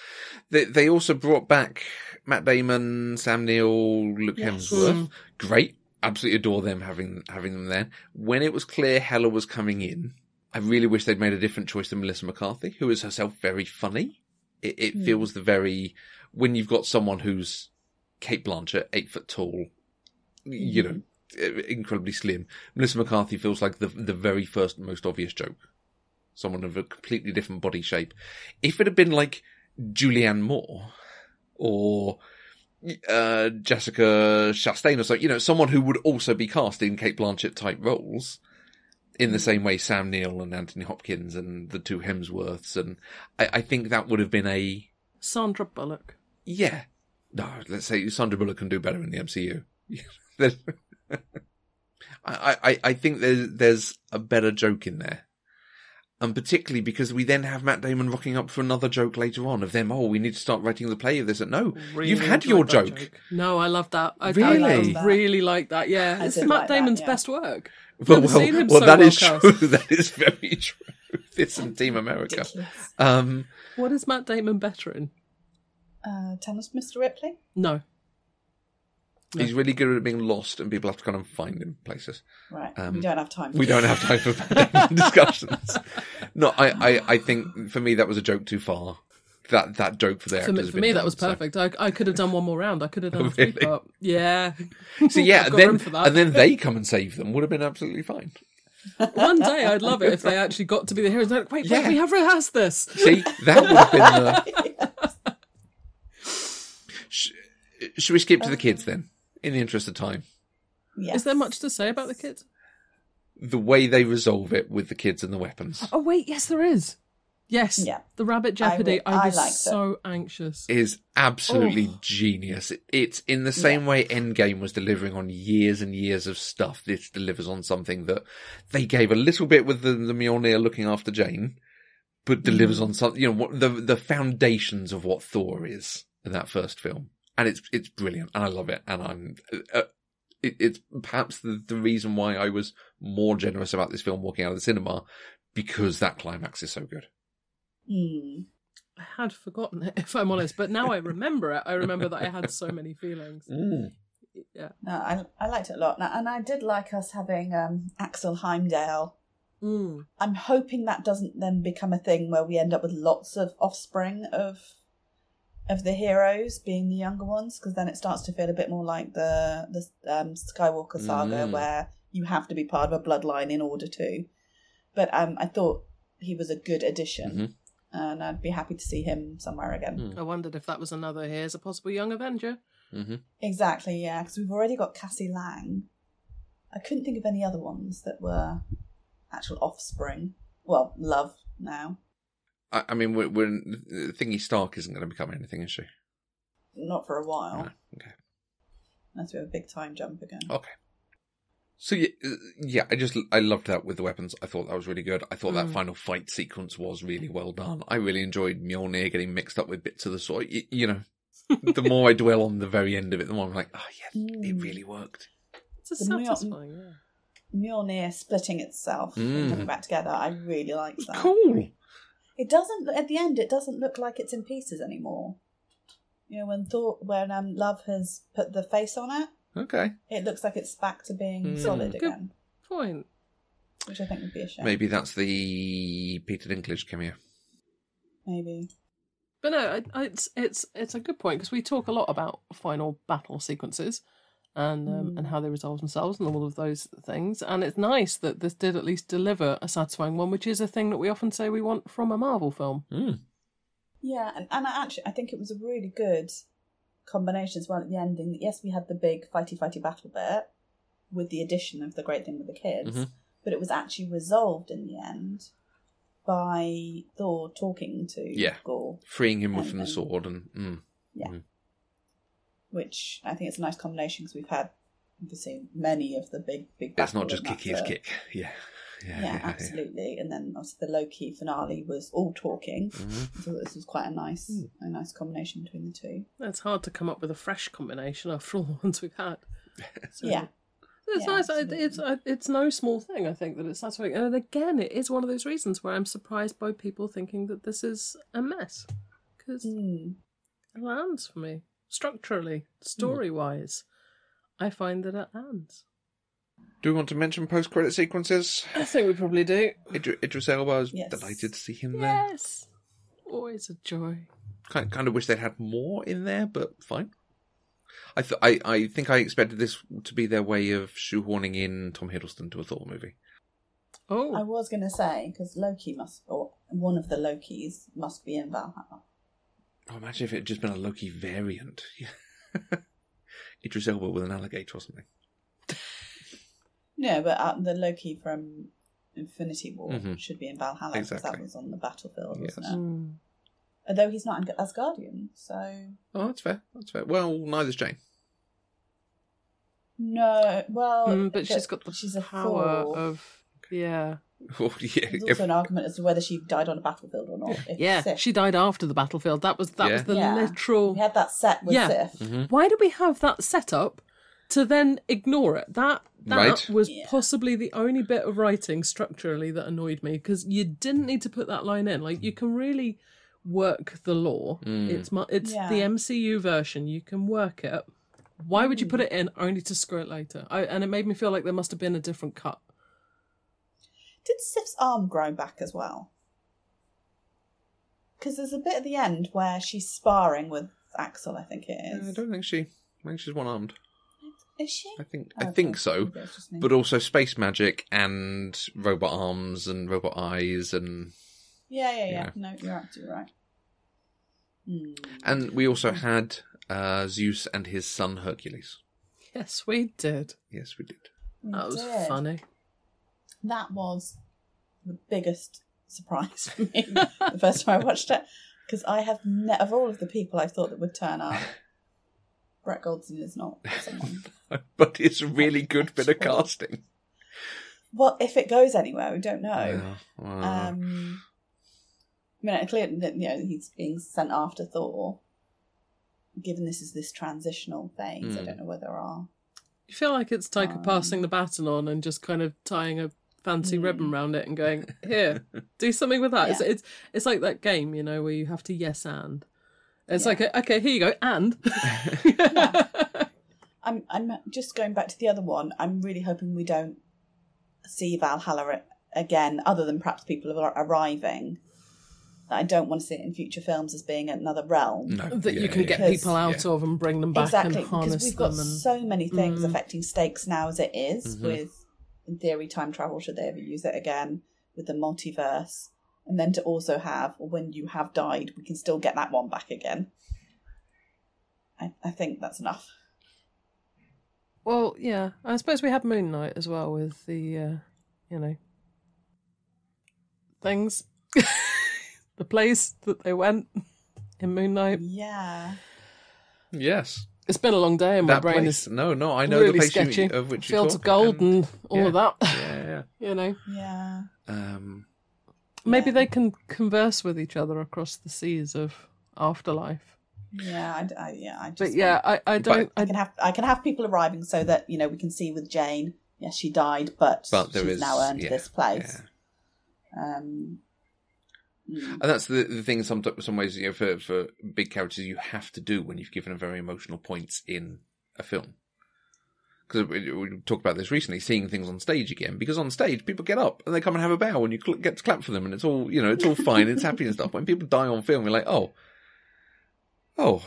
They, they also brought back Matt Damon, Sam Neill, Luke Yes. Hemsworth. Great. Absolutely adore them having having them there. When it was clear Hela was coming in, I really wish they'd made a different choice than Melissa McCarthy, who is herself very funny. It, it Hmm. feels the very when you've got someone who's Cate Blanchett, eight foot tall, you know, incredibly slim. Melissa McCarthy feels like the the very first most obvious joke. Someone of a completely different body shape. If it had been like Julianne Moore or uh, Jessica Chastain or so, you know, someone who would also be cast in Cate Blanchett type roles. In the same way, Sam Neill and Anthony Hopkins and the two Hemsworths, and I, I think that would have been a Sandra Bullock. yeah. No, let's say Sandra Bullock can do better in the MCU. I, I, I think there's there's a better joke in there. And particularly because we then have Matt Damon rocking up for another joke later on of them, oh, we need to start writing the play of this. No, Really you've had your that joke. No, I love that. I, Really? I really like that. Yeah, I it's did Matt like that, Damon's yeah. best work. Well, Never well, seen him well so that well is cast. true. That is very true. This and Team America. Um, What is Matt Damon better in? Uh, tell us, Mr. Ripley. No, No. He's really good at being lost, and people have to kind of find him places. Right. Um, we don't have time. For We don't have time for discussions. No, I, I, I think for me that was a joke too far. That that joke for the for actors. me, has for been me that done, was so- perfect. I, I could have done one more round. I could have done Oh, a three really? part. Yeah. So yeah, I've then room for that. and then they come and save them would have been absolutely fine. One day I'd love it if they actually got to be the heroes. Like, wait, Yeah. wait, we have rehearsed this. See, that would have been the. Should we skip to the kids then? In the interest of time, Yes. Is there much to say about the kids? the way they resolve it with the kids and the weapons Oh wait, yes, there is. Yes, Yeah. the Rabbit Jeopardy. I I, re- I was liked it. so anxious. is absolutely Oh. genius. It, it's in the same way Endgame was delivering on years and years of stuff. This delivers on something that they gave a little bit with the, the Mjolnir looking after Jane, but delivers Mm. on something. You know what the the foundations of what Thor is in that first film, and it's it's brilliant, and I love it, and I'm. Uh, it, it's perhaps the, the reason why I was more generous about this film walking out of the cinema because that climax is so good. Hmm. I had forgotten it, if I'm honest, but now I remember it. I remember that I had so many feelings. Yeah. No, I I liked it a lot, and I did like us having um, Axl Heimdall. Mm. I'm hoping that doesn't then become a thing where we end up with lots of offspring of of the heroes being the younger ones, because then it starts to feel a bit more like the the um, Skywalker saga, Mm. where you have to be part of a bloodline in order to. But um, I thought he was a good addition, Mhm. and I'd be happy to see him somewhere again. Mm. I wondered if that was another here's a possible young Avenger. hmm Exactly, yeah, because we've already got Cassie Lang. I couldn't think of any other ones that were actual offspring. Well, love now. I, I mean, we're, we're Thingy Stark isn't going to become anything, is she? Not for a while. No. Okay. Unless we have a big time jump again. Okay. So yeah, uh, yeah, I just I loved that with the weapons. I thought that was really good. I thought that Mm. final fight sequence was really well done. I really enjoyed Mjolnir getting mixed up with bits of the sword. Y- You know, the more I dwell on the very end of it, the more I'm like, oh yeah, it Mm. really worked. It's a The Mjol- satisfying, yeah. Mjolnir splitting itself and Mm. coming back together. I really liked that. Cool. It doesn't at the end. It doesn't look like it's in pieces anymore. You know, when thought when um, Love has put the face on it, Okay. it looks like it's back to being Mm. solid Good. again, Point. which I think would be a shame. Maybe that's the Peter Dinklage cameo. Maybe. But no, I, I, it's it's it's a good point because we talk a lot about final battle sequences and um, Mm. and how they resolve themselves and all of those things. And it's nice that this did at least deliver a satisfying one, which is a thing that we often say we want from a Marvel film. Mm. Yeah, and, and I actually, I think it was a really good combination as well at the ending. That yes, we had the big fighty fighty battle bit with the addition of the great thing with the kids, Mhm. but it was actually resolved in the end by Thor talking to Yeah. Gorr, Freeing him And from the sword and mm. Which I think it's a nice combination because we've had obviously many of the big big. it's not just and kick that's his kick. Yeah. Yeah, Yeah, absolutely. And then obviously the Loki finale was all talking. Mhm. So this was quite a nice, Hmm. a nice combination between the two. It's hard to come up with a fresh combination after all the ones we've had. So- Yeah, It's Yeah, nice. Absolutely. It's it's no small thing. I think that it's satisfying, and again, it is one of those reasons where I'm surprised by people thinking that this is a mess because Mm. it lands for me structurally, story wise. I find that it lands. Do we want to mention post-credit sequences? I think we probably do. Idri- Idris Elba, I was Yes. delighted to see him there. Yes, always a joy. Kind, kind of wish they'd had more in there, but fine. I, th- I I think I expected this to be their way of shoehorning in Tom Hiddleston to a Thor movie. Oh, I was going to say because Loki must, or one of the Lokis must be in Valhalla. Oh, imagine if it had just been a Loki variant. Idris Elba with an alligator or something. No, but uh, the Loki from Infinity War Mhm. should be in Valhalla because Exactly. that was on the battlefield, Yes. wasn't it? Mm. Although he's not in Asgardian, so Oh, that's fair. That's fair. Well, neither's Jane. no. Well, Mm, but she's got the she's a power Thor. of yeah, Oh, yeah. There's if- also an argument as to whether she died on a battlefield or not. If yeah. Sif- She died after the battlefield. That was that was the Yeah. literal. we had that set with Yeah. Sif. Mhm. Why do we have that set up to then ignore it? That that Right. was Yeah. possibly the only bit of writing structurally that annoyed me because you didn't need to put that line in. Like you can really work the law. Mm. It's mu- it's Yeah. the MCU version. You can work it. Why would you Mm. put it in only to screw it later? I, and it made me feel like there must have been a different cut. Did Sif's arm grow back as well? Because there's a bit at the end where she's sparring with Axl. I think it is. I don't think she. I think she's one armed. Is she? I think. I Okay, think so. maybe it's just me. But also space magic and robot arms and robot eyes and yeah, yeah, yeah. Yeah. No, you're absolutely right. Hmm. and we also had uh, Zeus and his son Hercules. Yes, we did. Yes, we did. We That was did. funny. That was the biggest surprise for me the first time I watched it because I have ne- of all of the people I thought that would turn up, Brett Goldstein is not someone. but it's a really good bit of casting. well, if it goes anywhere, we don't know. Uh, uh, Um, I mean, clearly, that you know, he's being sent after Thor. Given this is this transitional phase, I Hmm. don't know whether our You feel like it's Taika Um, passing the baton on and just kind of tying a fancy Mm. ribbon around it and going, "Here, do something with that." It's, Yeah. it's it's like that game, you know, where you have to yes and. It's Yeah. like, okay, here you go, and. I'm I'm just going back to the other one. I'm really hoping we don't see Valhalla again, other than perhaps people are arriving. I don't want to see it in future films as being another realm. no, that you can yeah. get Because- people out yeah. of and bring them back exactly, and harness because we've got them. And so many things Mm. affecting stakes now as it is Mhm. with, in theory, time travel. Should they ever use it again with the multiverse, and then to also have well, when you have died, we can still get that one back again. I, I think that's enough. well, yeah, I suppose we had Moon Knight as well with the, uh, you know, things, the place that they went in Moon Knight. Yeah. Yes, It's been a long day, and my that brain place. is No, no, I know really the place sketchy. you, of which you Fields of gold and, all yeah. of that. yeah, yeah. you know, Yeah. Um, maybe Yeah. they can converse with each other across the seas of afterlife. Yeah, I, I- yeah, I just But yeah, I, I don't. I I, can have I can have people arriving so that you know we can see with Jane. Yes, she died, but, but there she's is now earned yeah, this place. yeah. Um, mm, And that's the, the thing. In some some ways, you know, for for big characters, you have to do when you've given a very emotional points in a film. Because we, we talked about this recently, seeing things on stage again. Because on stage, people get up and they come and have a bow, and you cl- get to clap for them, and it's all you know, it's all fine, it's happy and stuff. When people die on film, you're like, oh, oh,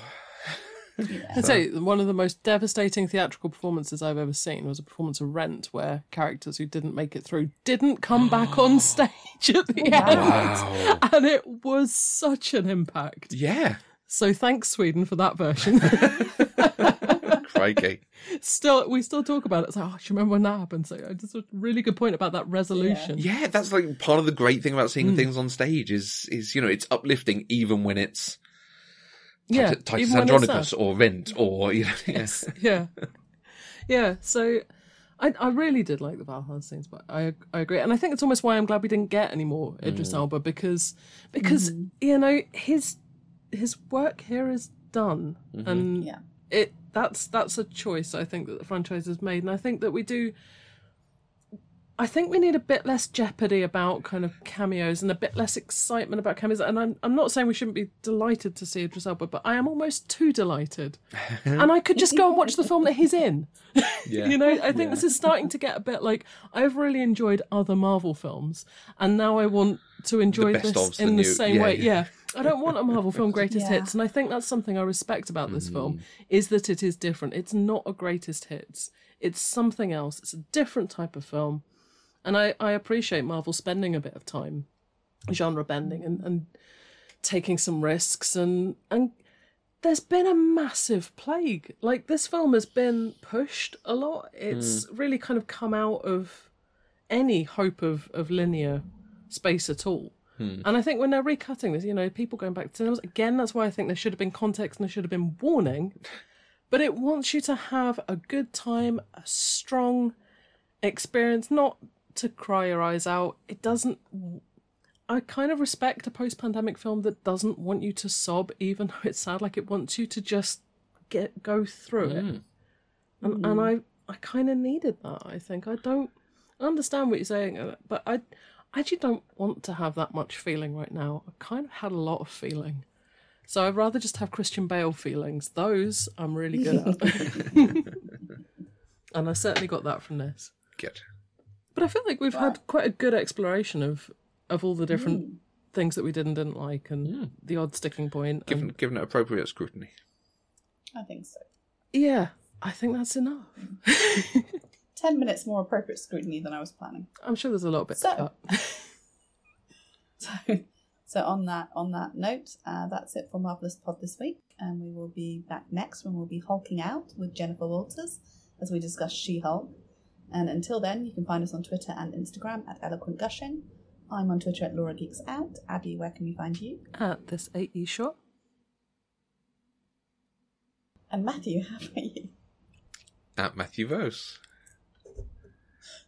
yeah. I'd say one of the most devastating theatrical performances I've ever seen was a performance of Rent, where characters who didn't make it through didn't come back on stage at the Wow. end, and it was such an impact. yeah, So thanks Sweden for that version. Crikey. Still, we still talk about it. It's like, oh, you remember when that happened? So, uh, just a really good point about that resolution. Yeah, that's like part of the great thing about seeing hmm. things on stage is is you know it's uplifting even when it's Yeah, Titus, Titus even when it's Andronicus or Rent or you know yeah. yeah, yeah. So, I I really did like the Valhalla scenes, but I I agree, and I think it's almost why I'm glad we didn't get any more Idris mm. Elba because because mm-hmm. you know his his work here is done, mm-hmm. and Yeah. it that's that's a choice I think that the franchise has made, and I think that we do. I think we need a bit less jeopardy about kind of cameos and a bit less excitement about cameos. And I'm I'm not saying we shouldn't be delighted to see Idris Elba, but I am almost too delighted. and I could just go and watch the film that he's in. Yeah. You know, I think this is starting to get a bit like I've really enjoyed other Marvel films, and now I want to enjoy this in the the new- same yeah, way. yeah. Yeah. I don't want a Marvel film greatest Yeah. hits, and I think that's something I respect about this Mm. film is that it is different. It's not a greatest hits. It's something else. It's a different type of film, and I I appreciate Marvel spending a bit of time genre bending and and taking some risks and and there's been a massive plague. Like this film has been pushed a lot. It's hmm. really kind of come out of any hope of of linear space at all. Hmm. And I think when they're recutting this, you know, people going back to cinemas again, that's why I think there should have been context and there should have been warning. But it wants you to have a good time, a strong experience, not to cry your eyes out. It doesn't I kind of respect a post pandemic film that doesn't want you to sob, even though it's sad. Like it wants you to just get go through it, and and I I kind of needed that. I think I don't understand what you're saying, uh, but I I actually don't want to have that much feeling right now. I kind of had a lot of feeling, so I'd rather just have Christian Bale feelings. Those I'm really good at, and I certainly got that from this. Good. But I feel like we've had quite a good exploration of of all the different hmm. things that we did and didn't like, and hmm. the odd sticking point. Given and- given it appropriate scrutiny. I think so. yeah, I think that's enough. Hmm. Ten minutes more appropriate scrutiny than I was planning. I'm sure there's a little bit So- to cut. So, so on that on that note, uh, that's it for Marvelous Pod this week, and we will be back next when we'll be hulking out with Jennifer Walters as we discuss She-Hulk. And until then, you can find us on Twitter and Instagram at Eloquent Gushing. I'm on Twitter at Laura Geeks Out. Abby, where can we find you? At this AE shot. And Matthew, how about you? At Matthew Vose.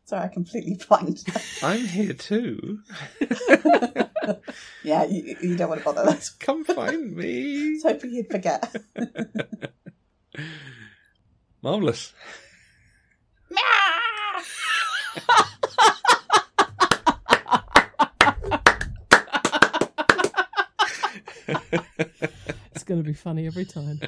Sorry, I completely blanked. I'm here too. yeah, you, you don't want to bother. That's Come find I me. was hoping you'd forget. Marvelous. It's going to be funny every time.